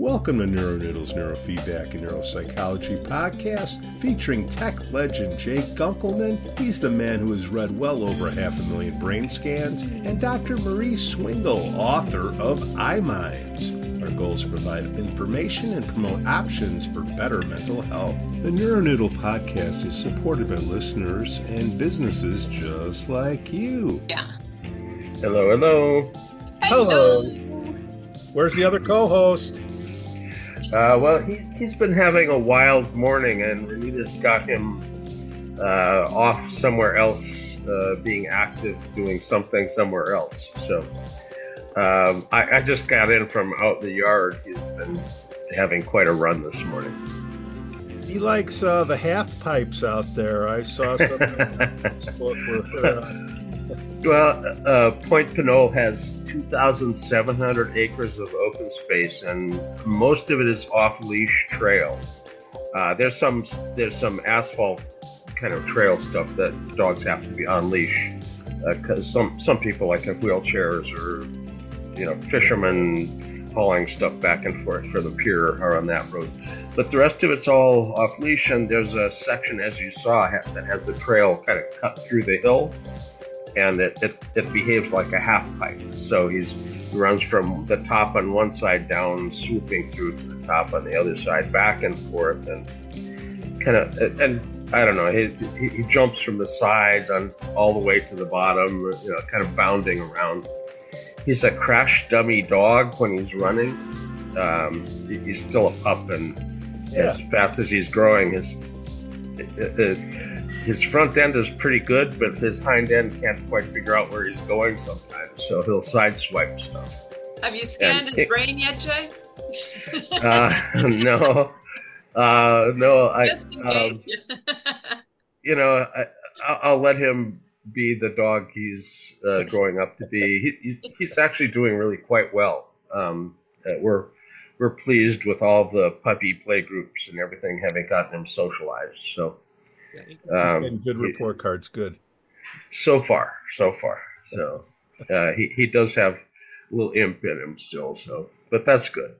Welcome to NeuroNoodles Neurofeedback and Neuropsychology podcast featuring tech legend Jay Gunkelman. He's the man who has read well over half a million brain scans, and Dr. Marie Swingle, author of iMinds. Our goal is to provide information and promote options for better mental health. The NeuroNoodle podcast is supported by listeners and businesses just like you. Yeah. Hello, hello. Hello. Where's the other co-host? Uh, well, he, he's been having a wild morning, and we just got him uh, off somewhere else, uh, being active, doing something somewhere else. So um, I, I just got in from out in the yard. He's been having quite a run this morning. He likes uh, the half pipes out there. I saw some Facebook with, uh, Well, uh, Point Pinole has 2,700 acres of open space, and most of it is off-leash trail. Uh, there's some there's some asphalt kind of trail stuff that dogs have to be on leash because some some people like have wheelchairs or you know fishermen hauling stuff back and forth for the pier are on that road. But the rest of it's all off leash, and there's a section, as you saw, ha- that has the trail kind of cut through the hill and it, it, it behaves like a half pipe. So he's, he runs from the top on one side down, swooping through to the top on the other side, back and forth, and kind of, and I don't know, he, he, he jumps from the sides on all the way to the bottom, you know, kind of bounding around. He's a crash dummy dog when he's running. Um, he- he's still a pup, and as fast as he's growing, his it, it, his front end is pretty good, but his hind end can't quite figure out where he's going sometimes. So he'll sideswipe stuff. Have you scanned And his it- brain yet, Jay? Uh, no, uh, no. I, Just in um, you know, I, I'll- I'll let him be the dog he's uh, growing up to be. He, he- he's actually doing really quite well. Um, uh, we're we're pleased with all the puppy play groups and everything having gotten him socialized. So um, getting good he- report cards. Good. so far, so far. So uh, he he does have a little imp in him still. So, but that's good.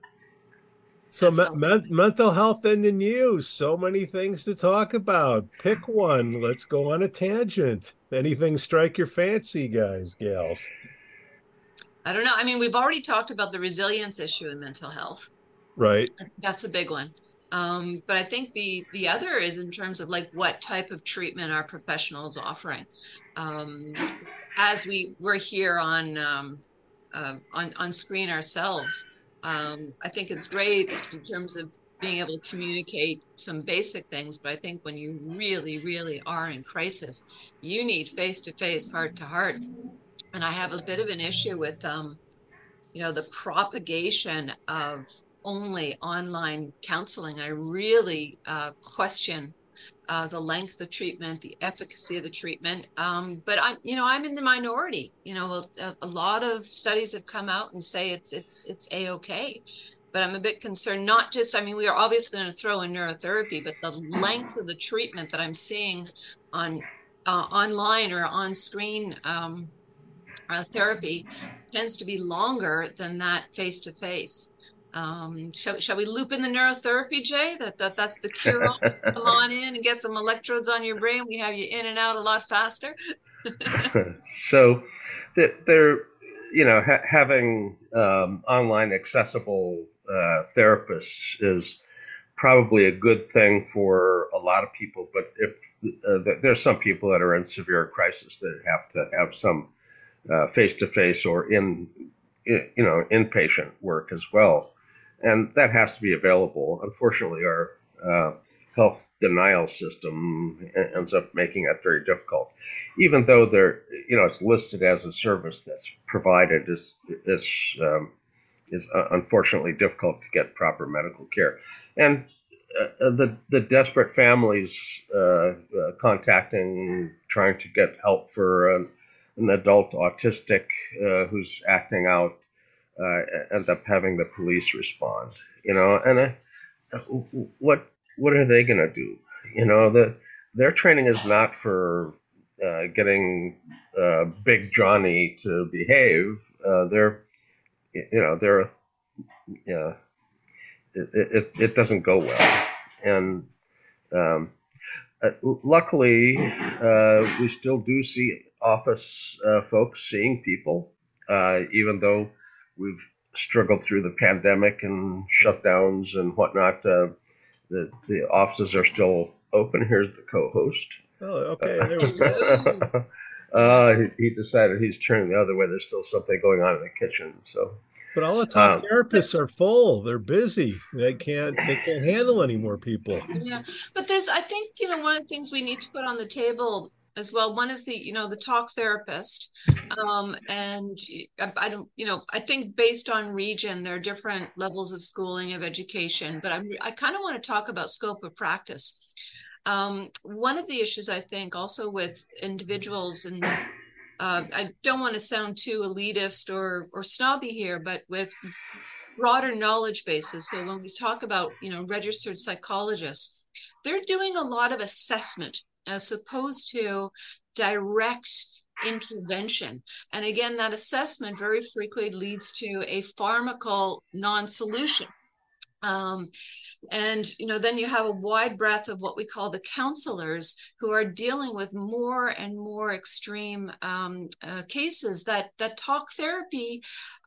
So That's me- men- mental health in the news. So many things to talk about. Pick one. Let's go on a tangent. Anything strike your fancy, guys, gals? I don't know. I mean, we've already talked about the resilience issue in mental health. Right. That's a big one. Um, but I think the the other is in terms of like what type of treatment are professionals offering. Um, as we we're here on um, uh, on on screen ourselves, um, I think it's great in terms of being able to communicate some basic things. But I think when you really, really are in crisis, you need face to face, heart to heart. And I have a bit of an issue with, um, you know, the propagation of only online counseling. I really uh, question uh, the length of treatment, the efficacy of the treatment. Um, but I'm, you know, I'm in the minority. You know, a, a lot of studies have come out and say it's it's it's a okay. But I'm a bit concerned. Not just, I mean, we are obviously going to throw in neurotherapy, but the length of the treatment that I'm seeing on uh, online or on screen um, uh, therapy tends to be longer than that face to face. Um, shall, shall we loop in the neurotherapy, Jay? That, that that's the cure. Come on in and get some electrodes on your brain. We have you in and out a lot faster. so th- they're you know ha- having um, online accessible uh, therapists is probably a good thing for a lot of people but if uh, th- there's some people that are in severe crisis that have to have some uh, face-to-face or in you know inpatient work as well and that has to be available. Unfortunately our uh, health denial system ends up making that very difficult. Even though they're you know it's listed as a service that's provided is is um, is uh, unfortunately difficult to get proper medical care. And uh, the the desperate families uh, uh, contacting trying to get help for an, an adult autistic uh, who's acting out uh, end up having the police respond you know and uh, what what are they going to do you know the their training is not for uh, getting uh, Big Johnny to behave. Uh, they're, you know, they're, yeah, it, it, it doesn't go well. And um, uh, luckily, we still do see office folks seeing people, even though we've struggled through the pandemic and shutdowns and whatnot. Uh, the the offices are still open. Here's the co-host. Oh, okay. There we go. uh, he, he, decided he's turning the other way. There's still something going on in the kitchen. So, but all the talk um, therapists are full. They're busy. They can't. They can't handle any more people. Yeah, but there's. I think you know one of the things we need to put on the table as well. One is the you know the talk therapist, um, and I, I, don't you know I think based on region there are different levels of schooling of education. But I'm I kind of want to talk about scope of practice. Um, one of the issues I think also with individuals and uh, I don't want to sound too elitist or or snobby here, but with broader knowledge bases. So when we talk about you know registered psychologists, they're doing a lot of assessment as opposed to direct intervention. And again, that assessment very frequently leads to a pharmacal non solution. Um, and you know then you have a wide breadth of what we call the counselors who are dealing with more and more extreme um, uh, cases that that talk therapy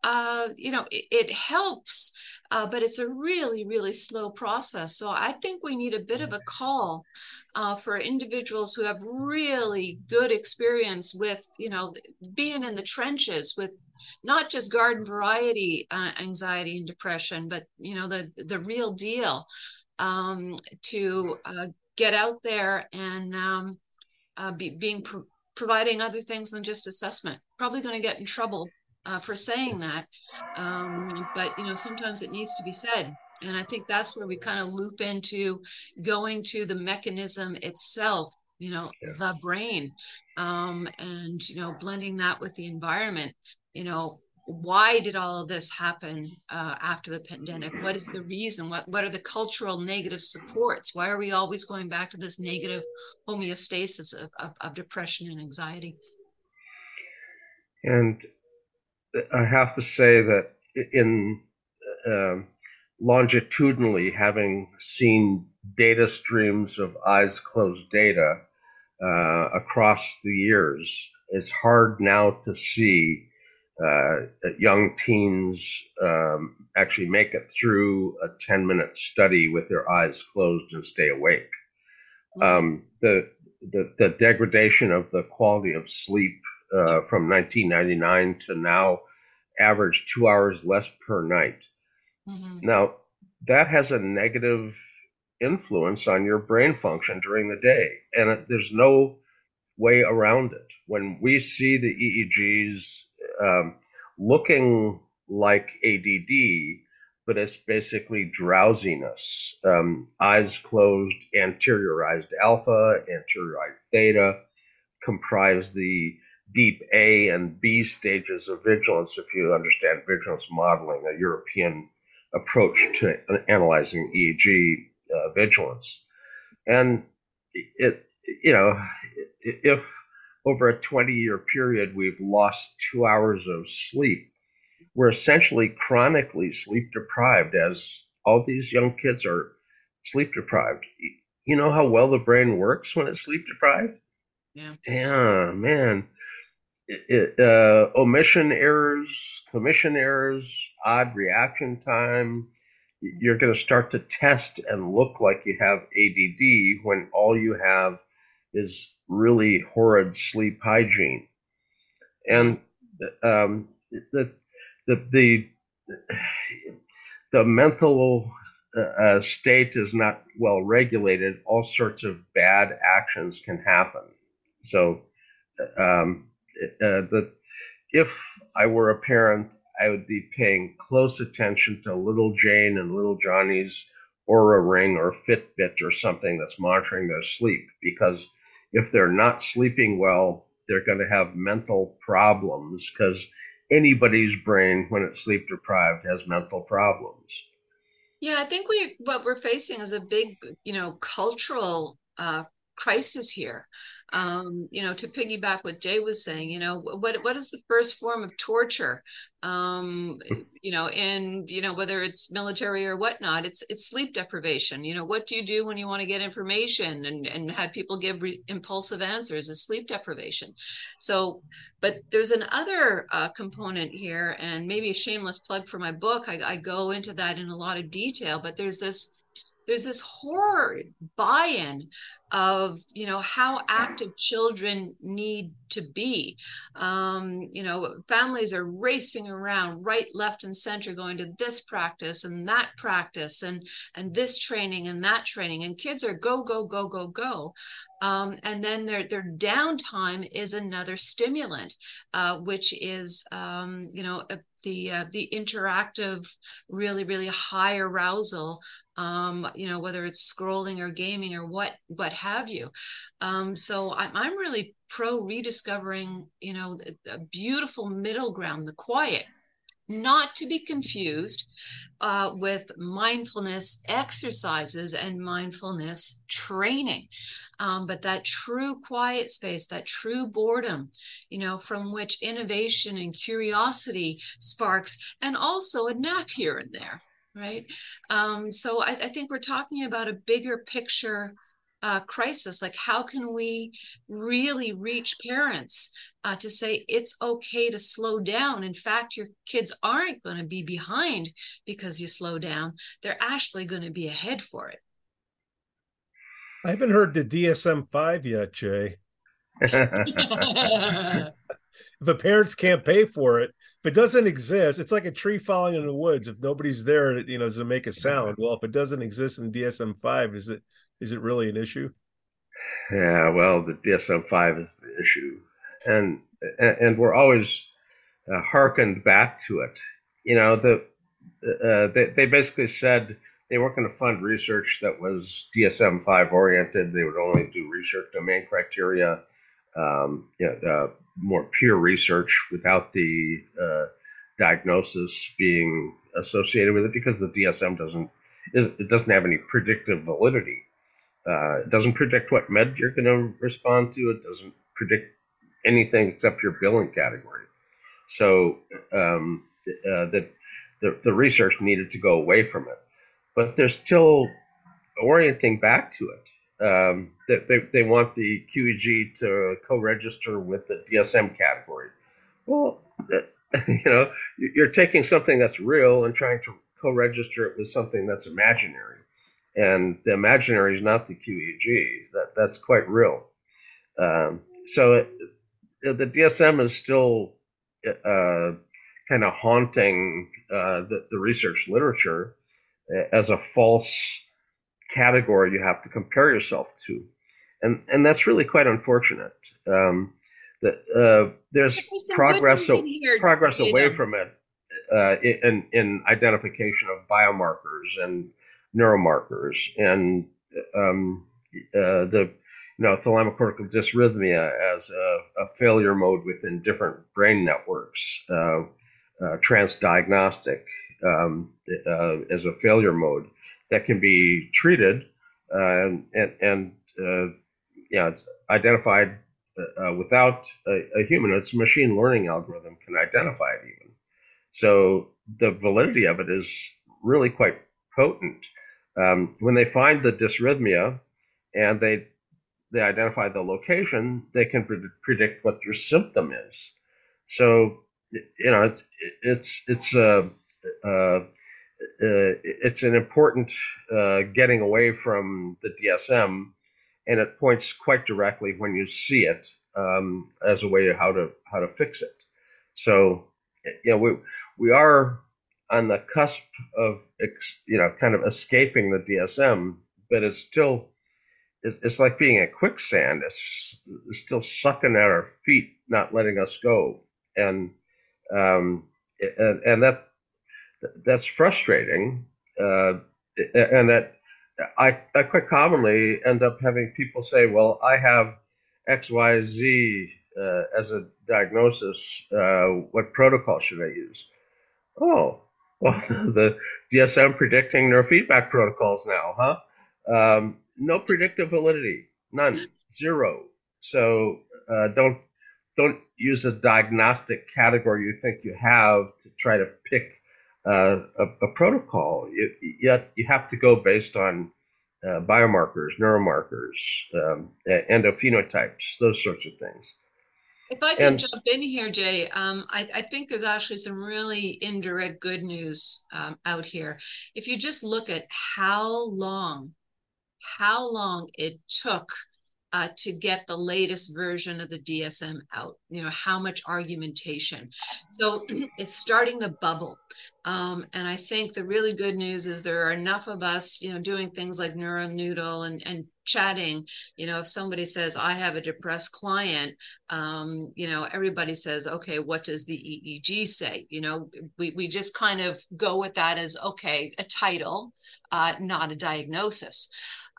uh, you know it, it helps uh, but it's a really really slow process so i think we need a bit of a call uh, for individuals who have really good experience with you know being in the trenches with not just garden variety uh, anxiety and depression, but you know the the real deal um, to uh, get out there and um, uh, be, being pro- providing other things than just assessment. Probably going to get in trouble uh, for saying that, um, but you know sometimes it needs to be said. And I think that's where we kind of loop into going to the mechanism itself you know yeah. the brain um, and you know blending that with the environment. You know why did all of this happen uh, after the pandemic? What is the reason? What what are the cultural negative supports? Why are we always going back to this negative homeostasis of, of, of depression and anxiety? And i have to say that in uh, longitudinally having seen data streams of eyes closed data uh, across the years it's hard now to see uh, young teens um, actually make it through a 10 minute study with their eyes closed and stay awake. Mm-hmm. Um, the, the, the, degradation of the quality of sleep uh, from 1999 to now average two hours less per night. Mm-hmm. Now, that has a negative influence on your brain function during the day, and it, there's no way around it. When we see the EEGs um, looking like ADD, but it's basically drowsiness. Um, eyes closed, anteriorized alpha, anteriorized theta comprise the deep A and B stages of vigilance, if you understand vigilance modeling, a European approach to analyzing EEG uh, vigilance. And it, you know, if over a 20 year period, we've lost two hours of sleep. We're essentially chronically sleep deprived as all these young kids are sleep deprived. You know how well the brain works when it's sleep deprived? Yeah. Yeah, man. It, uh, omission errors, commission errors, odd reaction time. You're going to start to test and look like you have ADD when all you have is really horrid sleep hygiene. And um, the, the, the, the mental uh, state is not well regulated, all sorts of bad actions can happen. So, um, uh, the, if I were a parent, I would be paying close attention to little Jane and little Johnny's Oura ring or Fitbit or something that's monitoring their sleep because if they're not sleeping well, they're going to have mental problems because anybody's brain, when it's sleep deprived, has mental problems. Yeah, I think we what we're facing is a big, you know, cultural uh, crisis here. Um, you know, to piggyback what Jay was saying, you know, what what is the first form of torture? Um, you know, and you know whether it's military or whatnot, it's it's sleep deprivation. You know, what do you do when you want to get information and and have people give re- impulsive answers? Is sleep deprivation. So, but there's another uh, component here, and maybe a shameless plug for my book. I, I go into that in a lot of detail, but there's this there's this horror buy-in of you know how active children need to be. Um, you know families are racing around right left and center going to this practice and that practice and and this training and that training. And kids are go go go go go. Um, and then their their downtime is another stimulant uh, which is um, you know the uh, the interactive really really high arousal um, you know, whether it's scrolling or gaming or what what have you. Um, so I'm, I'm really pro rediscovering, you know, a beautiful middle ground, the quiet, not to be confused uh, with mindfulness exercises and mindfulness training. Um, but that true quiet space, that true boredom, you know, from which innovation and curiosity sparks, and also a nap here and there right? Um, so I, I, think we're talking about a bigger picture uh, crisis. Like, how can we really reach parents uh, to say it's okay to slow down? In fact, your kids aren't going to be behind because you slow down, they're actually going to be ahead for it. I haven't heard the DSM 5 yet, Jay. if the parents can't pay for it, if it doesn't exist, it's like a tree falling in the woods. If nobody's there, you know, does it make a sound? Well, if it doesn't exist in DSM five, is it is it really an issue? Yeah, well, the DSM five is the issue, and and we're always uh, hearkened back to it. You know, the uh, they they basically said they weren't going to fund research that was DSM five oriented. They would only do research domain criteria um, you know, uh, more pure research without the uh, diagnosis being associated with it because the DSM doesn't it doesn't have any predictive validity. Uh, it doesn't predict what med you're going to respond to. It doesn't predict anything except your billing category. So um, uh, the, the the research needed to go away from it, but they're still orienting back to it um, that they, they want the QEEG to co-register with the DSM category. Well, you know, you're taking something that's real and trying to co-register it with something that's imaginary, and the imaginary is not the QEEG. That that's quite real. Um, so it, the DSM is still uh, kind of haunting uh, the, the research literature as a false category you have to compare yourself to, and and that's really quite unfortunate. Um, that uh, there's progress so, progress away from it uh, in in identification of biomarkers and neuromarkers and um, uh, the you know thalamocortical dysrhythmia as a, a, failure mode within different brain networks, uh, uh, transdiagnostic um, uh, as a failure mode that can be treated uh, and and uh, yeah, it's identified uh, without a, a, human. It's a machine learning algorithm can identify it even. So the validity of it is really quite potent. Um, when they find the dysrhythmia and they they identify the location, they can pre- predict what your symptom is. So you know it's it's it's a uh, uh, it's an important uh, getting away from the DSM, and it points quite directly when you see it um, as a way to how to how to fix it. So, you know, we we are on the cusp of you know kind of escaping the DSM, but it's still it's, it's like being a quicksand. It's, it's still sucking at our feet, not letting us go, and um, and, and that that's frustrating, uh, and that I, I quite commonly end up having people say, "Well, I have X, Y, Z uh, as a diagnosis. Uh, what protocol should I use?" Oh, well, the DSM predicting neurofeedback protocols now, huh? Um, no predictive validity, none, zero. So uh, don't don't use a diagnostic category you think you have to try to pick uh, a, a, protocol. You, you, you have to go based on uh, biomarkers, neuromarkers, um, endophenotypes, those sorts of things. If I can and, jump in here, Jay, um, I, I, think there's actually some really indirect good news um, out here. If you just look at how long, how long it took uh, to get the latest version of the DSM out. You know, how much argumentation. So it's starting to bubble. Um, and I think the really good news is there are enough of us, you know, doing things like NeuroNoodle and, and chatting. You know, if somebody says, I have a depressed client, um, you know, everybody says, okay, what does the EEG say? You know, we, we just kind of go with that as, okay, a title, uh, not a diagnosis.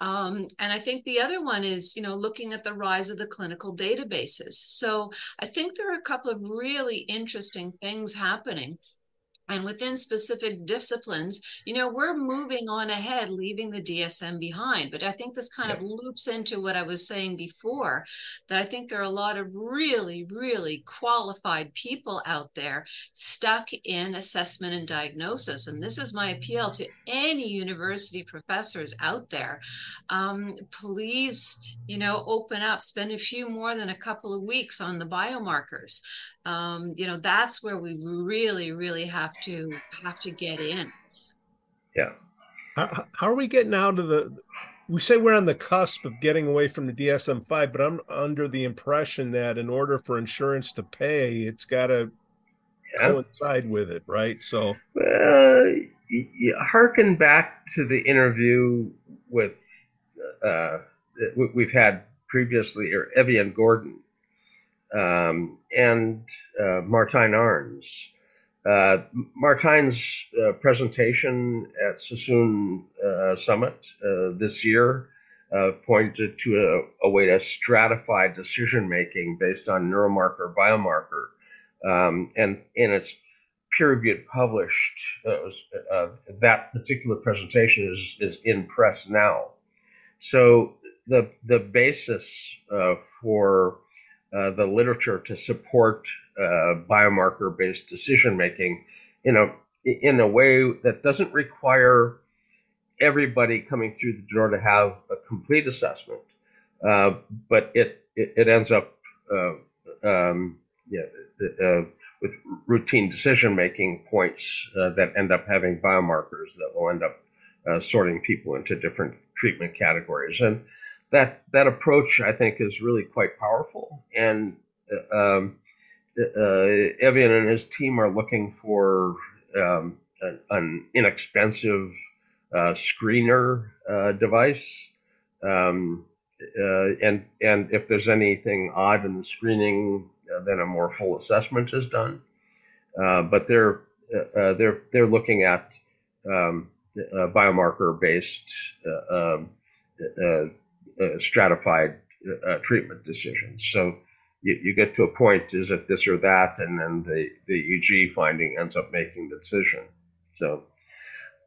Um, and I think the other one is, you know, looking at the rise of the clinical databases. So I think there are a couple of really interesting things happening and within specific disciplines you know we're moving on ahead leaving the dsm behind. But i think this kind of loops into what i was saying before that i think there are a lot of really really qualified people out there stuck in assessment and diagnosis. And this is my appeal to any university professors out there. Um, please you know open up spend a few more than a couple of weeks on the biomarkers um, you know that's where we really really have to have to get in. Yeah. How, how are we getting out of the we say we're on the cusp of getting away from the dsm-5 but i'm under the impression that in order for insurance to pay it's got to yeah. coincide with it right? So well you harken back to the interview with uh, we've had previously or Evian Gordon um, and uh, Martijn Arns. Uh, uh, presentation at Sassoon uh, Summit uh, this year uh, pointed to a, a, way to stratify decision making based on neuromarker biomarker, um, and in it's peer reviewed published. That particular presentation is is in press now. So the the basis for uh, the literature to support uh, biomarker based decision making in a in a way that doesn't require everybody coming through the door to have a complete assessment, uh, but it, it, it ends up uh, um, yeah, uh, with routine decision making points that end up having biomarkers that will end up sorting people into different treatment categories. And that that approach I think is really quite powerful, and uh, um, uh, Evian and his team are looking for um, an, an, inexpensive uh, screener uh, device, um, uh, and and if there's anything odd in the screening, uh, then a more full assessment is done. but they're they're they're looking at um, biomarker based um, uh, stratified uh, treatment decisions. So you, you, get to a point, is it this or that? And then the, the EEG finding ends up making the decision. So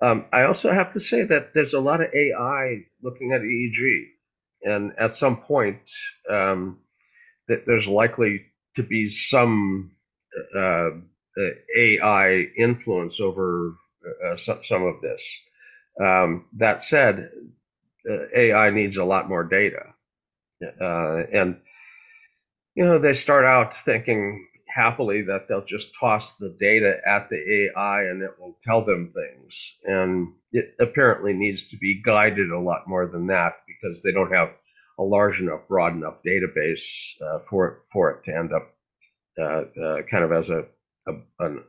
um, I also have to say that there's a lot of AI looking at EEG. And at some point, um, that there's likely to be some uh, uh AI influence over uh, some, some of this. Um, that said, AI needs a lot more data. Uh, and, you know, they start out thinking happily that they'll just toss the data at the AI and it will tell them things. And it apparently needs to be guided a lot more than that because they don't have a large enough, broad enough database uh, for it, for it to end up uh, uh, kind of as a, a an,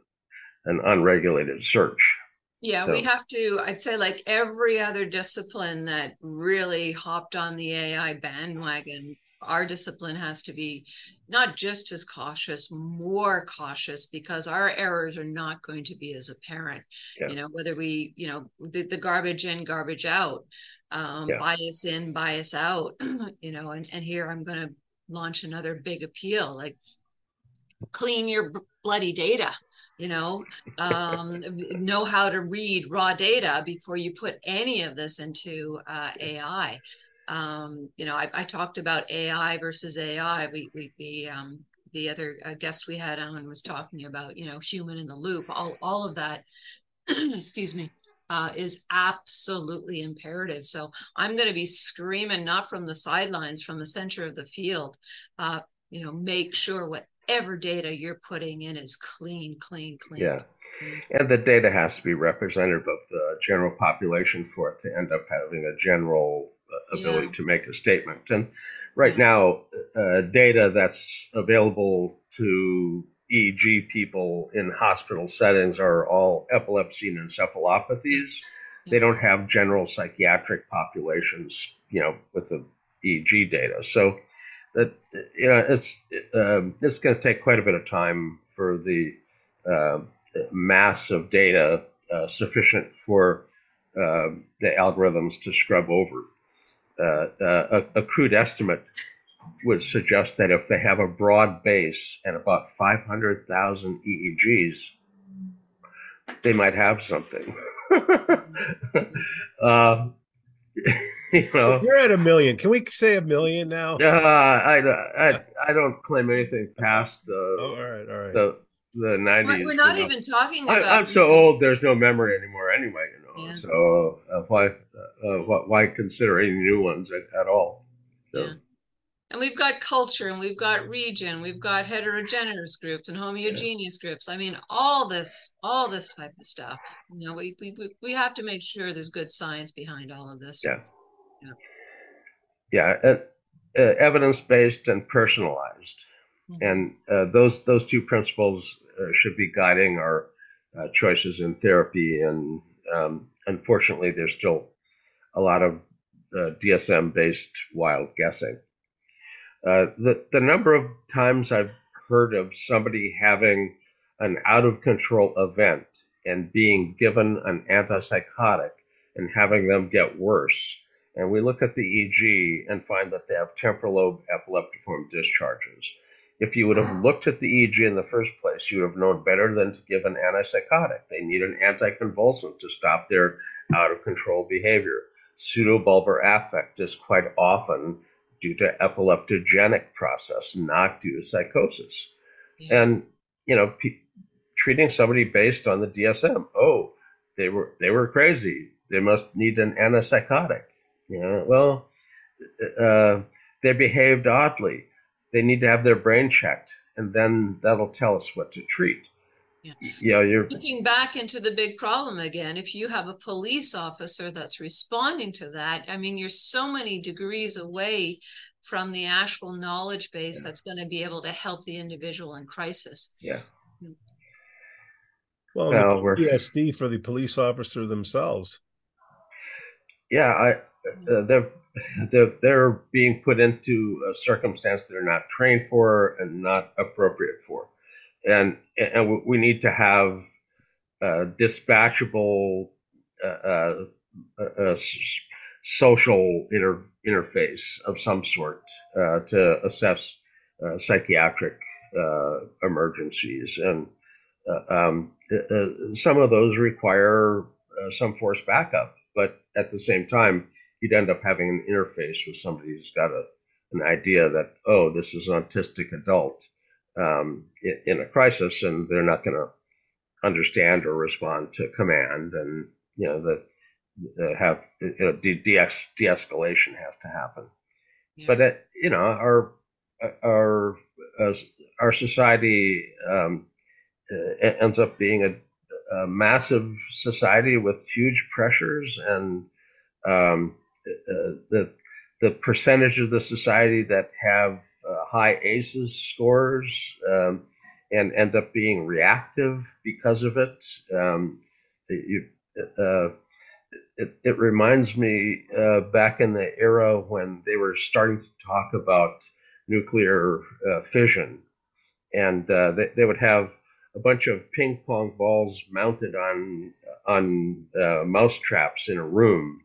an unregulated search. Yeah, so. we have to, I'd say, like every other discipline that really hopped on the AI bandwagon, our discipline has to be not just as cautious, more cautious, because our errors are not going to be as apparent. Yeah. You know, whether we, you know, the, the garbage in, garbage out, um, yeah. bias in, bias out, you know, and, and here I'm going to launch another big appeal like clean your bloody data you know um, know how to read raw data before you put any of this into uh, ai Um, you know, I, I, talked about AI versus AI. We, we the um, the other uh, guest we had on was talking about you know human in the loop. All all of that. excuse me. Uh, is absolutely imperative. So I'm going to be screaming not from the sidelines, from the center of the field. Uh, you know, make sure whatever data you're putting in is clean, clean, clean. Yeah. And the data has to be representative of the general population for it to end up having a general uh, ability yeah. to make a statement. And right now, uh, data that's available to EEG people in hospital settings are all epilepsy and encephalopathies. They don't have general psychiatric populations, you know, with the EEG data. So that you know, it's um, it's going to take quite a bit of time for the uh, mass of data uh, sufficient for uh, the algorithms to scrub over. Uh, uh, a, a, crude estimate would suggest that if they have a broad base and about 500,000 EEGs, they might have something. you know, you're at a million. Can we say a million now? Uh, I, I, I don't claim anything past the, oh, all right, all right. the the 90s. We're not even know. talking about. I, am so old. There's no memory anymore, anyway. You know, yeah. so uh, why uh, why consider any new ones at, at all? So. Yeah. And we've got culture, and we've got region, we've got heterogeneous groups and homogeneous yeah. groups. I mean, all this, all this type of stuff. You know, we we we have to make sure there's good science behind all of this. Yeah. Yeah. yeah uh, uh, evidence based and personalized. Mm-hmm. And uh, those those two principles uh, should be guiding our uh, choices in therapy. And um, unfortunately, there's still a lot of uh, DSM based wild guessing. the the number of times I've heard of somebody having an out of control event and being given an antipsychotic and having them get worse. And we look at the EEG and find that they have temporal lobe epileptiform discharges if you would have ah. looked at the EEG in the first place, you would have known better than to give an antipsychotic. They need an anticonvulsant to stop their out of control behavior. Pseudobulbar affect is quite often due to epileptogenic process, not due to psychosis. Yeah. And you know, p- treating somebody based on the DSM, oh, they were they were crazy. They must need an antipsychotic. You know, well, uh, they behaved oddly they need to have their brain checked, and then that'll tell us what to treat. Yeah. You know, you're looking back into the big problem again. If you have a police officer that's responding to that, I mean, you're so many degrees away from the actual knowledge base yeah. that's going to be able to help the individual in crisis. Yeah. Well, well PTSD for the police officer themselves. Yeah, I uh, they're they're, they're being put into a circumstance they're not trained for and not appropriate for. And, and we need to have a dispatchable uh, uh, uh social inter, interface of some sort uh, to assess uh, psychiatric emergencies. And um, some of those require some force backup, but at the same time, you'd end up having an interface with somebody who's got a, an idea that, oh, this is an autistic adult um, in, in, a crisis, and they're not going to understand or respond to command, and you know the, the have you know de- de- escalation has to happen. Yeah. But you know our our uh, our society um, uh, ends up being a, a, massive society with huge pressures and um, the the percentage of the society that have uh, high ACEs scores um, and end up being reactive because of it. Um, it, uh, it, it, reminds me uh, back in the era when they were starting to talk about nuclear uh, fission, and uh, they, they would have a bunch of ping pong balls mounted on on mouse traps in a room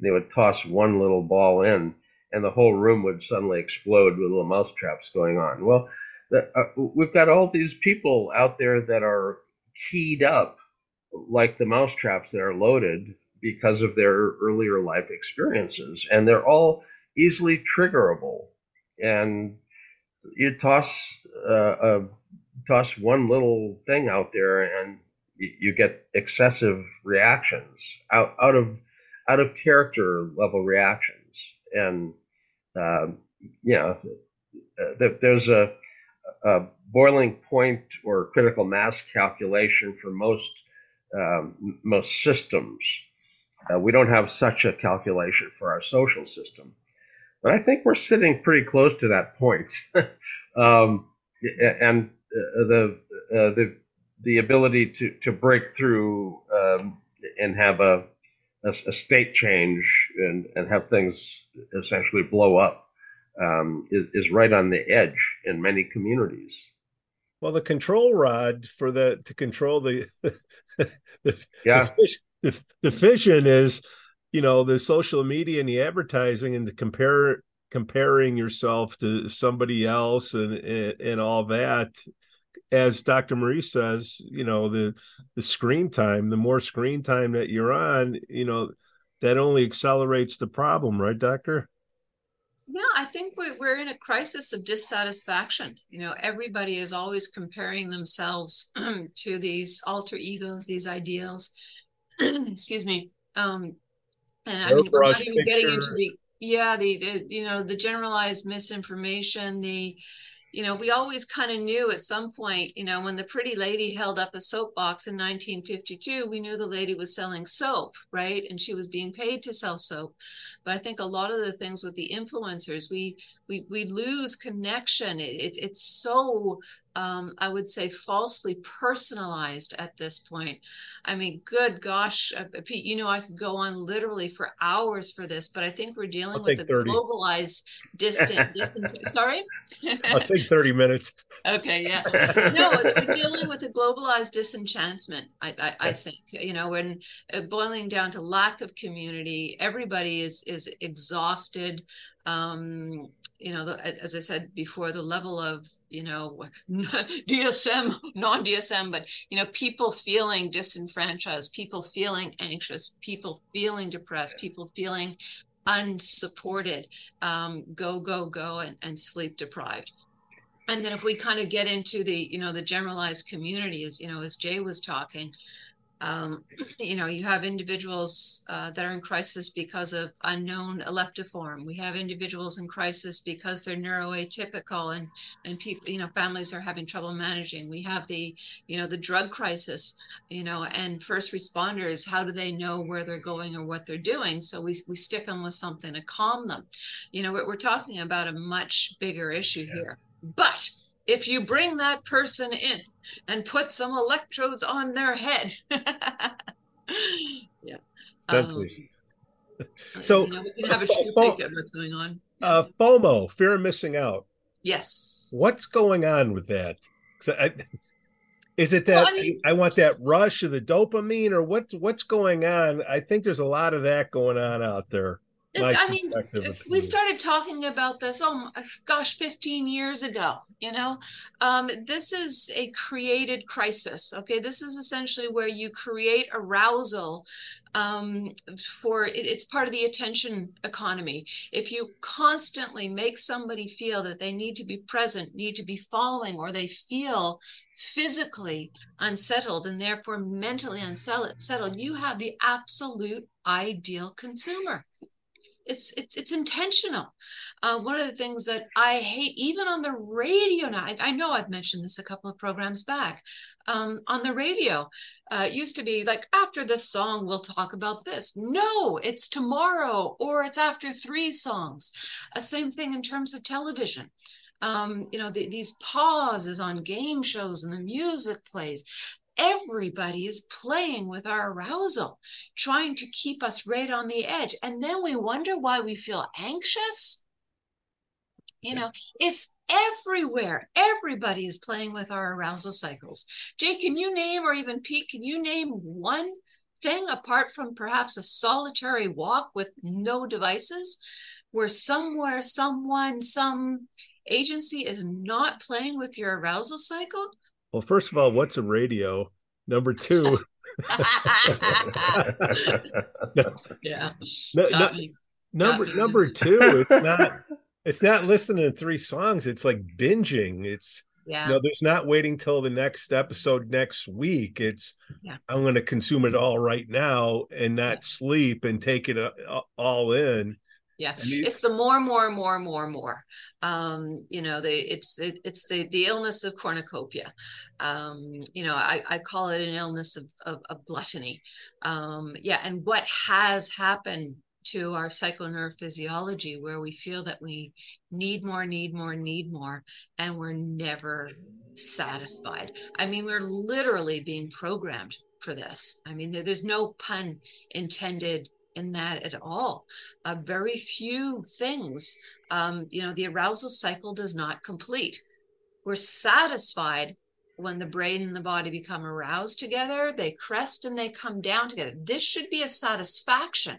they would toss one little ball in, and the whole room would suddenly explode with little mouse traps going on. Well, the, uh, we've got all these people out there that are keyed up like the mouse traps that are loaded because of their earlier life experiences, and they're all easily triggerable, and you toss uh, toss one little thing out there, and you get excessive reactions out out of out of character level reactions, and uh, you know, there's a, a, boiling point or critical mass calculation for most um, most systems. Uh, we don't have such a calculation for our social system, but I think we're sitting pretty close to that point. um, and uh, the uh, the the ability to to break through um, and have a, a, a state change and and have things essentially blow up um, is, is right on the edge in many communities. Well, the control rod for the to control the the, yeah the, the, the fission is you know the social media and the advertising and the compare comparing yourself to somebody else and and, and all that as Dr. Marie says, you know, the the screen time, the more screen time that you're on, you know, that only accelerates the problem, right, doctor? Yeah, I think we're in a crisis of dissatisfaction. You know, everybody is always comparing themselves to these alter egos, these ideals. Excuse me. Um, and I mean, we're not even picture. getting into the yeah, the, the you know the generalized misinformation, the you know, we always kind of knew at some point, you know, when the pretty lady held up a soapbox in 1952, we knew the lady was selling soap, right? And she was being paid to sell soap. But I think a lot of the things with the influencers, we we we lose connection. It, it, it's so um, I would say falsely personalized at this point. I mean, good gosh, uh, Pete, you know, I could go on literally for hours for this, but I think we're dealing I'll with a 30. globalized, distant, distant. Sorry, I'll take thirty minutes. Okay, yeah, no, we're dealing with a globalized disenchantment. I, I, I think you know, when uh, boiling down to lack of community, everybody is is exhausted. Um, you know, the, as I said before, the level of, you know, DSM, non DSM, but, you know, people feeling disenfranchised, people feeling anxious, people feeling depressed, people feeling unsupported, um, go, go, go, and, and sleep deprived. And then if we kind of get into the, you know, the generalized community, as, you know, as Jay was talking, um, you know, you have individuals uh, that are in crisis because of unknown epileptiform. We have individuals in crisis because they're neuroatypical, and and people, you know, families are having trouble managing. We have the, you know, the drug crisis, you know, and first responders. How do they know where they're going or what they're doing? So we we stick them with something to calm them. You know, we're, we're talking about a much bigger issue yeah. here, but if you bring that person in and put some electrodes on their head. yeah. Um, so you we can have a peek at what's going on. Uh, FOMO, fear of missing out. Yes. What's going on with that? I, is it that well, I, mean, I, want that rush of the dopamine, or what's what's going on? I think there's a lot of that going on out there. I mean, we started talking about this, oh my, gosh, 15 years ago, you know? Um, this is a created crisis, okay? This is essentially where you create arousal um, for, it, it's part of the attention economy. If you constantly make somebody feel that they need to be present, need to be following, or they feel physically unsettled and therefore mentally unsettled, you have the absolute ideal consumer it's it's it's intentional. Uh, one of the things that I hate, even on the radio now, I, I know I've mentioned this a couple of programs back. Um, on the radio, uh, it used to be like after this song we'll talk about this. No, it's tomorrow or it's after three songs. Uh, same thing in terms of television. Um, you know, the, these pauses on game shows and the music plays everybody is playing with our arousal, trying to keep us right on the edge. And then we wonder why we feel anxious. You know, it's everywhere. Everybody is playing with our arousal cycles. Jay, can you name, or even Pete, can you name one thing apart from perhaps a solitary walk with no devices where somewhere, someone, some agency is not playing with your arousal cycle? Well, first of all, what's a radio? Number two. yeah. No, no, Number number two, it's not it's not listening to three songs. It's like binging. It's yeah. No, there's not waiting till the next episode next week. It's yeah. I'm going to consume it all right now and not yeah. sleep and take it uh, all in. Yeah, it's the more, more, more, more, more. Um, you know, the it's it, it's the the illness of cornucopia. Um, you know, I, I call it an illness of of, of gluttony. Um, yeah, and what has happened to our psychoneurophysiology where we feel that we need more, need more, need more, and we're never satisfied. I mean, we're literally being programmed for this. I mean, there's no pun intended in that at all. Uh, very few things, um, you know, the arousal cycle does not complete. We're satisfied when the brain and the body become aroused together, they crest and they come down together. This should be a satisfaction.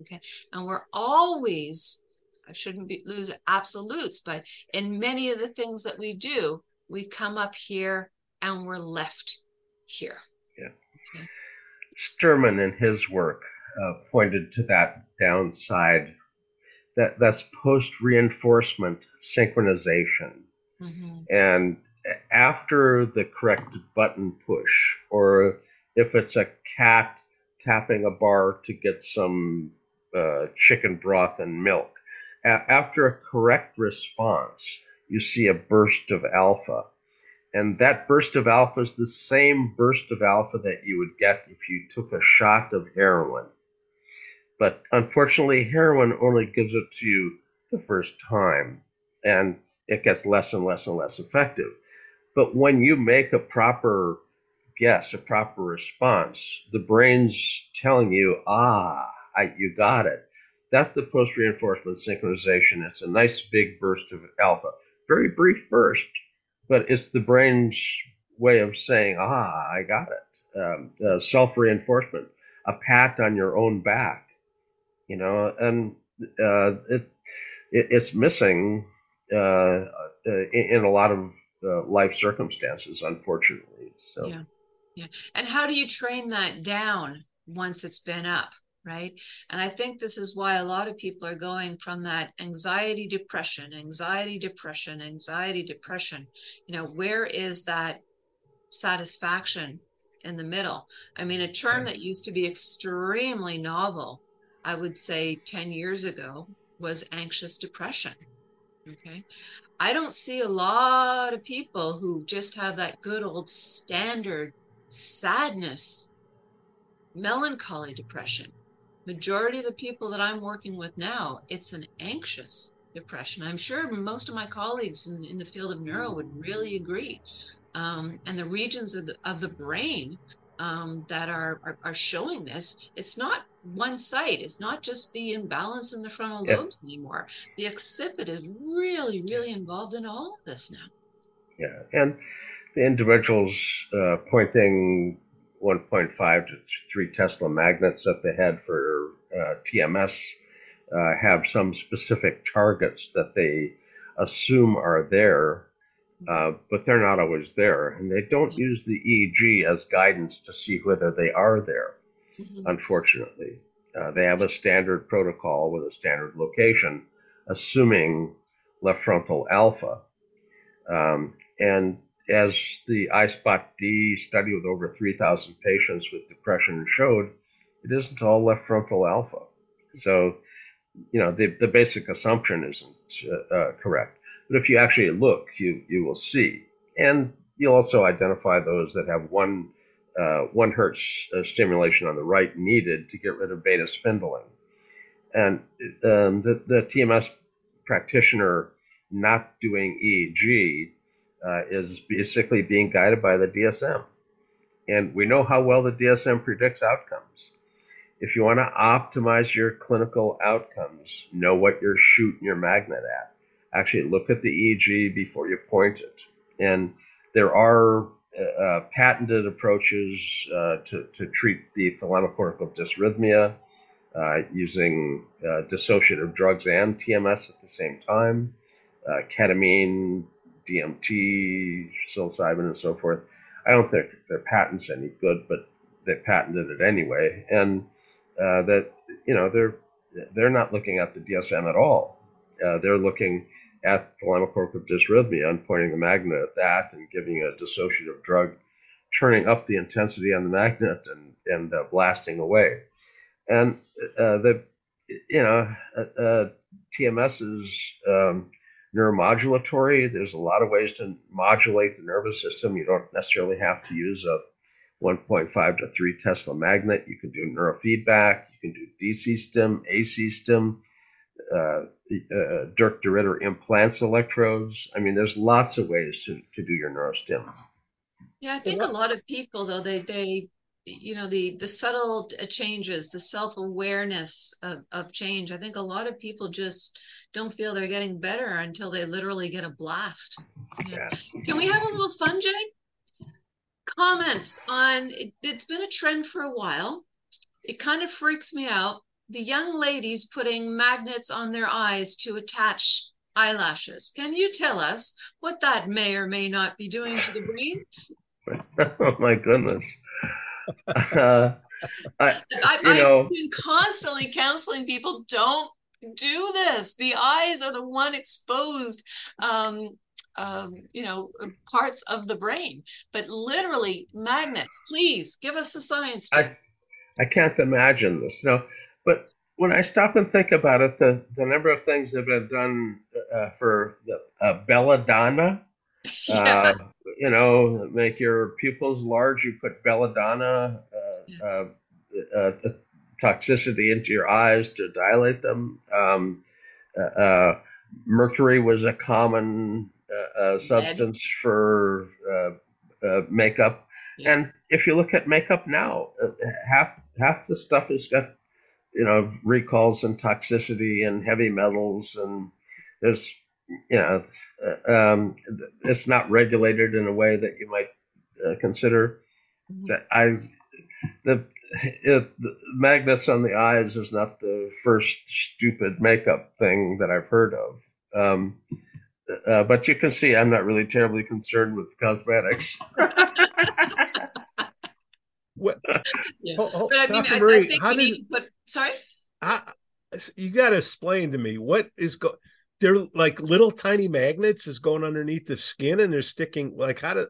Okay. And we're always, I shouldn't be, lose absolutes, but in many of the things that we do, we come up here and we're left here. Yeah. Okay. Sterman in his work uh, pointed to that downside that that's post reinforcement synchronization. Mm-hmm. And after the correct button push, or if it's a cat tapping a bar to get some uh, chicken broth and milk. A- after a correct response, you see a burst of alpha. And that burst of alpha is the same burst of alpha that you would get if you took a shot of heroin. But unfortunately, heroin only gives it to you the first time, and it gets less and less and less effective. But when you make a proper guess, a proper response, the brain's telling you, ah, I, you got it. That's the post reinforcement synchronization. It's a nice big burst of alpha. Very brief burst, but it's the brain's way of saying, ah, I got it. Um, uh, Self reinforcement, a pat on your own back, you know, and uh, it, it, it's missing uh, uh in, in, a lot of uh, life circumstances, unfortunately. So, yeah. Yeah. And how do you train that down once it's been up? right? And I think this is why a lot of people are going from that anxiety, depression, anxiety, depression, anxiety, depression. You know, where is that satisfaction in the middle? I mean, a term that used to be extremely novel, I would say 10 years ago, was anxious depression. Okay. I don't see a lot of people who just have that good old standard sadness, melancholy depression majority of the people that I'm working with now, it's an anxious depression. I'm sure most of my colleagues in, in the field of neuro would really agree. Um, and the regions of the, of the brain um, that are, are, are showing this, it's not one site. It's not just the imbalance in the frontal yeah. lobes anymore. The occiput is really, really involved in all of this now. Yeah, and the individuals uh, pointing 1.5 to 3 Tesla magnets at the head for uh, TMS uh, have some specific targets that they assume are there, uh, but they're not always there. And they don't use the EEG as guidance to see whether they are there, mm-hmm. unfortunately. Uh, they have a standard protocol with a standard location, assuming left frontal alpha. Um, and as the iSpot D study with over 3,000 patients with depression showed, it isn't all left frontal alpha. So, you know, the, the basic assumption isn't uh, uh, correct. But if you actually look, you, you will see. And you'll also identify those that have one, uh, one hertz uh, stimulation on the right needed to get rid of beta spindling. And um, the, the TMS practitioner not doing EEG uh, is basically being guided by the DSM. And we know how well the DSM predicts outcomes. If you want to optimize your clinical outcomes, know what you're shooting your magnet at. Actually, look at the EEG before you point it. And there are uh, uh, patented approaches uh, to, to treat the thalamocortical dysrhythmia uh, using uh, dissociative drugs and TMS at the same time. Ketamine, DMT, psilocybin, and so forth. I don't think their patent's any good, but they patented it anyway, and that you know they're they're not looking at the DSM at all. They're looking at thalamocortical dysrhythmia and pointing the magnet at that and giving a dissociative drug, turning up the intensity on the magnet and and uh, blasting away. And uh, the you know uh, uh, TMS is um, neuromodulatory. There's a lot of ways to modulate the nervous system. You don't necessarily have to use a 1.5 to 3 Tesla magnet. You can do neurofeedback. You can do DC stim, AC stim. Uh, uh, Dirk de Ridder implants electrodes. I mean, there's lots of ways to, to do your neurostim. Yeah, I think a lot of people though they they you know the the subtle changes, the self awareness of, of change. I think a lot of people just don't feel they're getting better until they literally get a blast. Yeah. Can we have a little fun, Jay? Comments on it, it's been a trend for a while. It kind of freaks me out. The young ladies putting magnets on their eyes to attach eyelashes. Can you tell us what that may or may not be doing to the brain? oh my goodness. Uh, I, I, you know, I've been constantly counseling people don't do this. The eyes are the one exposed, um, um, you know, parts of the brain. But literally, magnets. Please give us the science. I, I can't imagine this. No, but when I stop and think about it, the, the number of things that have been done uh, for the uh, belladonna, yeah. uh, you know, make your pupils large. You put belladonna, uh, uh, uh, toxicity into your eyes to dilate them. Um, uh, mercury was a common uh, substance for makeup. Yeah. And if you look at makeup now, half half the stuff has got you know recalls and toxicity and heavy metals and there's you know um, it's not regulated in a way that you might uh, consider mm-hmm. that i the it, the magnets on the eyes is not the first stupid makeup thing that I've heard of. Um, uh, but you can see I'm not really terribly concerned with cosmetics. what, yeah. oh, oh, but I mean, Marie, I, think how did, sorry? I, you got to explain to me what is going they're like little tiny magnets is going underneath the skin and they're sticking like how to.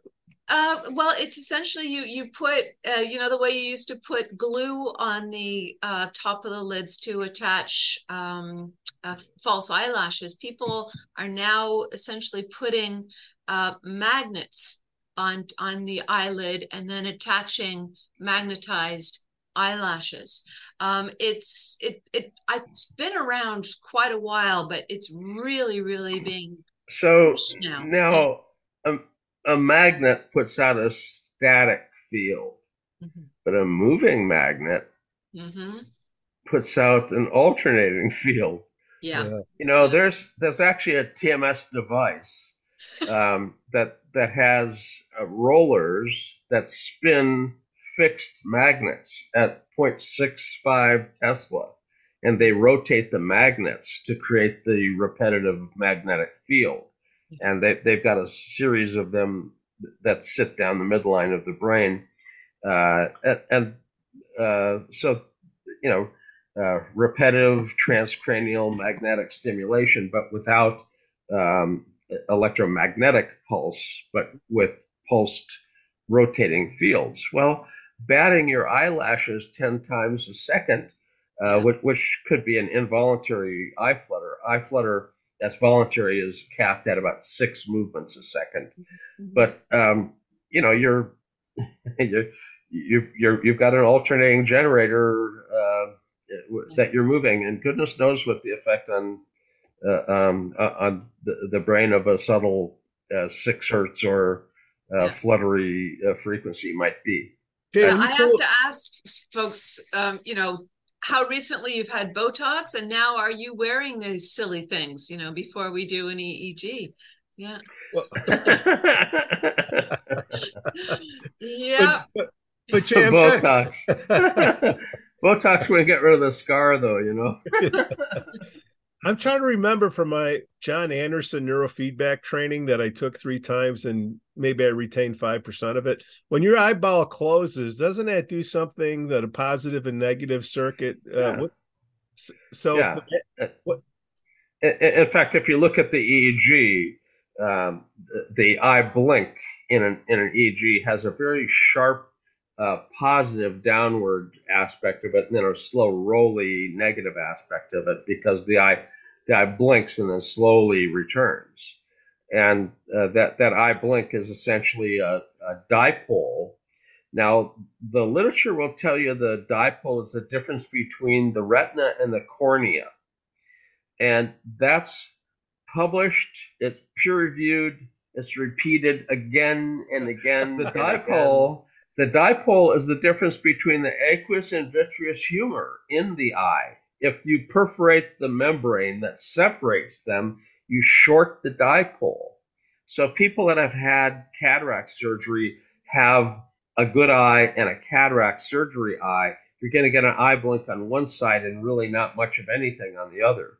uh, well, it's essentially you you put uh, you know the way you used to put glue on the uh, top of the lids to attach um, uh, false eyelashes. People are now essentially putting uh, magnets on on the eyelid and then attaching magnetized eyelashes. Um, it's it it it's been around quite a while, but it's really really being so now. now um, a magnet puts out a static field, mm-hmm. but a moving magnet mm-hmm. puts out an alternating field. Yeah. You know, there's there's actually a TMS device um, that that has uh, rollers that spin fixed magnets at 0.65 Tesla, and they rotate the magnets to create the repetitive magnetic field and they, they've got a series of them that sit down the midline of the brain. Uh, and, and uh, so, you know, uh, repetitive transcranial magnetic stimulation, but without um, electromagnetic pulse, but with pulsed rotating fields. Well, batting your eyelashes 10 times a second, uh, which, which could be an involuntary eye flutter. Eye flutter that's voluntary is capped at about six movements a 2nd mm-hmm. But um, you know, you're you you you're you've got an alternating generator uh, that you're moving, and goodness knows what the effect on um, uh, on the, the brain of a subtle uh, six hertz or uh, fluttery uh, frequency might be. I have to ask folks, um, you know, how recently you've had Botox and now are you wearing these silly things, you know, before we do an EEG? Yeah. Well, yeah. But, but, but Botox. Botox will get rid of the scar though, you know. I'm trying to remember from my John Anderson neurofeedback training that I took three times and maybe I retained 5% of it. When your eyeball closes, doesn't that do something that a positive and negative circuit? Uh, yeah. what, So, yeah. What? In fact, if you look at the EEG, um, the eye blink in an in an EEG has a very sharp uh, positive downward aspect of it, and then a slow rolly negative aspect of it because the eye the eye blinks and then slowly returns, and uh, that that eye blink is essentially a, a dipole. Now, the literature will tell you the dipole is the difference between the retina and the cornea, and that's published. It's peer reviewed. It's repeated again and again. The dipole the dipole is the difference between the aqueous and vitreous humor in the eye. If you perforate the membrane that separates them, you short the dipole. So people that have had cataract surgery have a good eye and a cataract surgery eye. You're going to get an eye blink on one side and really not much of anything on the other.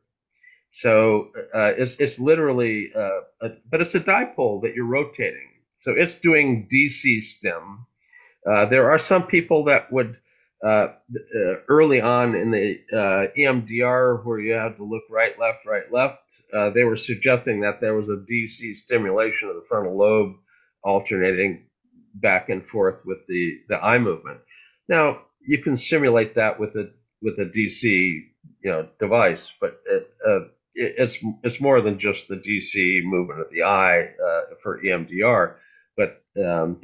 So uh, it's, it's literally, uh, a, but it's a dipole that you're rotating. So it's doing DC stim uh, there are some people that would uh, uh, early on in the uh, EMDR where you have to look right, left, right, left. Uh, they were suggesting that there was a DC stimulation of the frontal lobe alternating back and forth with the, the eye movement. Now you can simulate that with a with a DC you know device, but it, it, it's it's more than just the DC movement of the eye for EMDR. But um,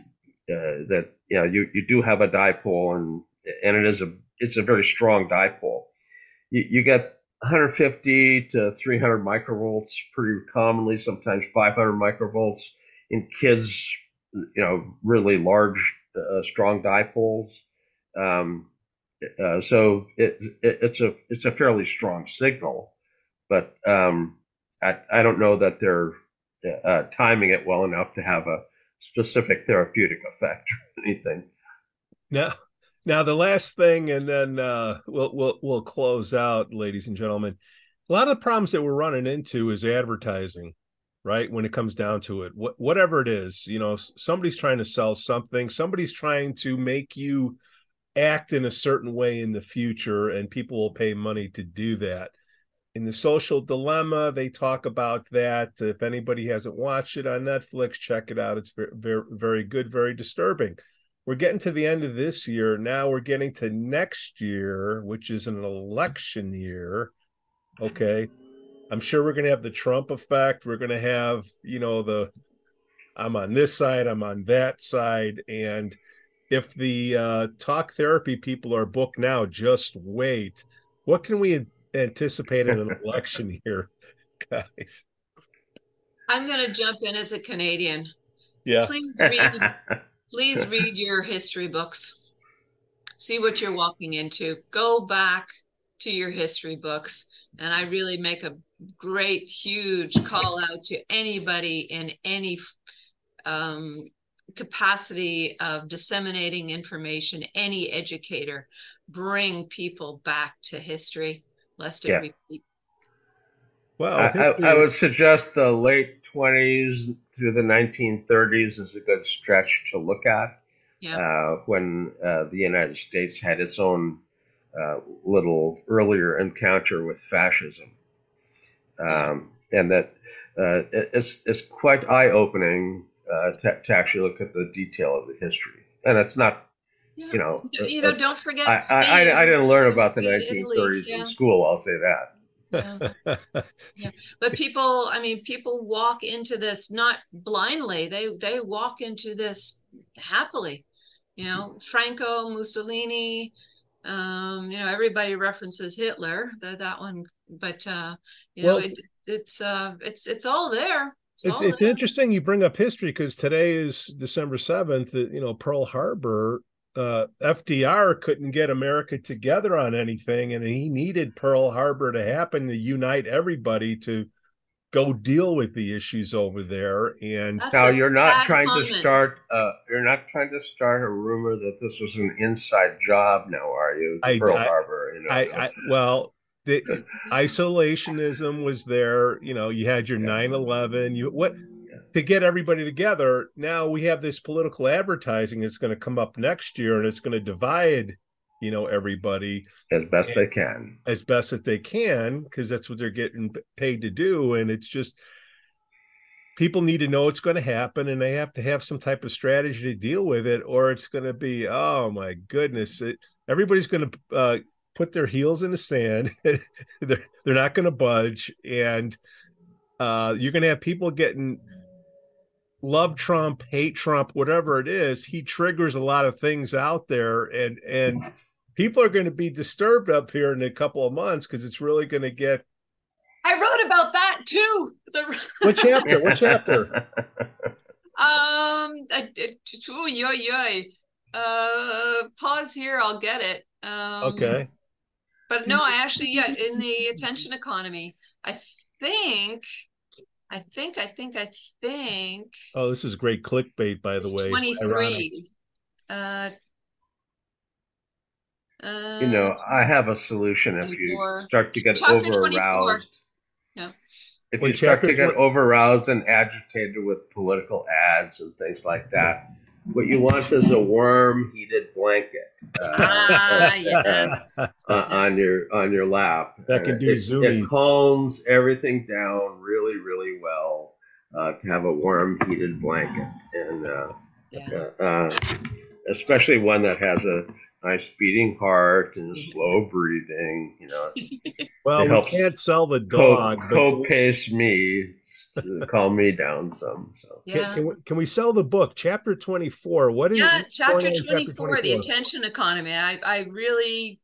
uh, that you know you, you do have a dipole and and it is a it's a very strong dipole. You, you get 150 to 300 microvolts pretty commonly, sometimes 500 microvolts in kids. You know, really large, uh, strong dipoles. Um, uh, so it, it, it's a it's a fairly strong signal, but um, I, I don't know that they're uh, timing it well enough to have a specific therapeutic effect or anything. Now, now the last thing, and then uh, we'll we'll we'll close out, ladies and gentlemen. A lot of the problems that we're running into is advertising, right? When it comes down to it, Wh- whatever it is, you know, somebody's trying to sell something, somebody's trying to make you act in a certain way in the future, and people will pay money to do that in the social dilemma they talk about that. If anybody hasn't watched it on netflix check it out. It's very very, good very disturbing. We're getting to the end of this year. Now we're getting to next year which is an election year. Okay. I'm sure we're going to have the trump effect. We're going to have you know the i'm on this side i'm on that side. And if the uh, talk therapy people are booked now just wait. What can we anticipating an election here, guys? I'm going to jump in as a Canadian. Yeah. Please read, please read your history books. See what you're walking into. Go back to your history books. And I really make a great, huge call out to anybody in any um, capacity of disseminating information, any educator, bring people back to history lest it yeah. repeat. Well, I, I, I, would suggest the late 20s through the 1930s is a good stretch to look at. Yeah. Uh, when uh, the United States had its own uh, little earlier encounter with fascism. Um, and that uh, it's, it's quite eye opening uh, to, to actually look at the detail of the history. And it's not yeah. You know, you know, don't forget. I, I, I, I, didn't learn about the 1930s yeah. in school. I'll say that. Yeah. yeah. But people, I mean, people walk into this not blindly. They they walk into this happily. You know, Franco, Mussolini. Um, you know, everybody references Hitler. The, that one, but uh, you well, know, it, it's uh, it's it's all there. It's, it's, it's interesting you bring up history because today is December 7th. You know, Pearl Harbor uh, FDR couldn't get America together on anything, and he needed Pearl Harbor to happen to unite everybody to go deal with the issues over there. And That's now you're not trying comment. to start. Uh, you're not trying to start a rumor that this was an inside job. Now, are you? I, Pearl I, Harbor. You know, I, I well. The isolationism was there. You know, you had your 9 11. You what to get everybody together. Now we have this political advertising that's going to come up next year and it's going to divide you know everybody as best they can as best that they can because that's what they're getting paid to do and it's just people need to know it's going to happen and they have to have some type of strategy to deal with it or it's going to be oh my goodness it, everybody's going to uh, put their heels in the sand they're, they're not going to budge and uh, you're going to have people getting love Trump, hate Trump, whatever it is, he triggers a lot of things out there, and and people are going to be disturbed up here in a couple of months because it's really going to get. I wrote about that too. The... what chapter? What chapter? Um, ooh, yo, yo. Uh, pause here. I'll get it. Um, okay. But no, I actually, yeah, in the attention economy, I think I think, I think, I think. Oh, this is great clickbait, by the way. 23. Uh, uh, you know, I have a solution if you start to get over aroused. Yeah. If you start to get over aroused and agitated with political ads and things like that, what you want is a warm heated blanket uh, ah, yes. uh, on your on your lap. That can do it, zoomies. It calms everything down really really well uh, to have a warm heated blanket, and uh, yeah. Uh, especially one that has a nice beating heart and slow breathing. You know, well, we can't sell the dog. Co- pace me, calm me down some. So yeah. Can, can, we, can we sell the book? Chapter twenty four. What is yeah? Chapter twenty four. The attention economy. I I really,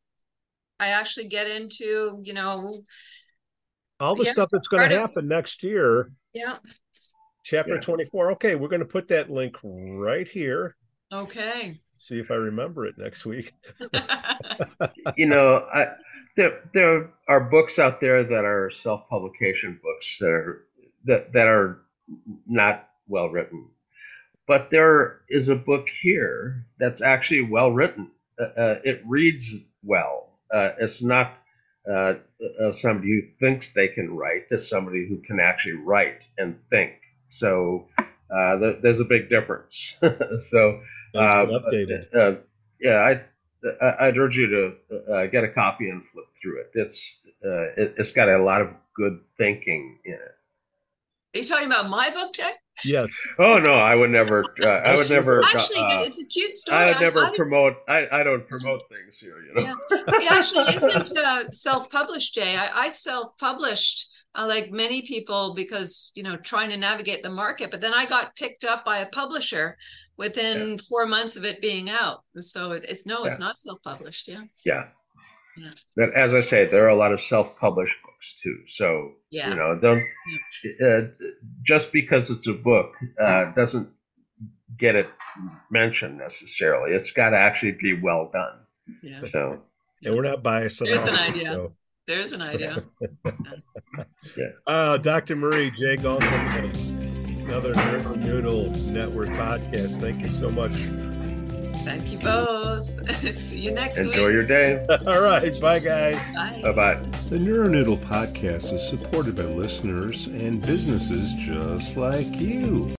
I actually get into you know all the yeah, stuff that's going to happen next year. Yeah. Chapter yeah. 24. Okay, we're going to put that link right here. Okay see if I remember it next week. you know, I, there there are books out there that are self publication books that are that that are not well written, but there is a book here that's actually well written. Uh, uh, it reads well. Uh, it's not uh, somebody who thinks they can write. It's somebody who can actually write and think. So uh, there's a big difference. so uh, updated. Uh, yeah, I I'd urge you to uh, get a copy and flip through it. It's uh, it, has got a lot of good thinking in it. Are you talking about my book, Jack? Yes. Oh no, I would never. Uh, I would never. Actually, uh, it's a cute story. I would never I, promote. I, I don't promote things here. You know. Yeah. It actually isn't uh, self-published, Jay. I, I self-published uh, like many people because you know trying to navigate the market but then i got picked up by a publisher within yeah. four months of it being out so it's no it's not self-published yeah yeah yeah. But as I say, there are a lot of self-published books too. So yeah. you know, don't uh, just because it's a book uh, doesn't get it mentioned necessarily. It's got to actually be well done. Yeah. So, and we're not biased. There's an idea. So. There's an idea. yeah. Uh, Dr. Marie J. Gunkelman, another Neuronoodle Network podcast. Thank you so much. Thank you both. See you next Enjoy week. Enjoy your day. All right. Bye, guys. Bye. Bye The Neuronoodle podcast is supported by listeners and businesses just like you.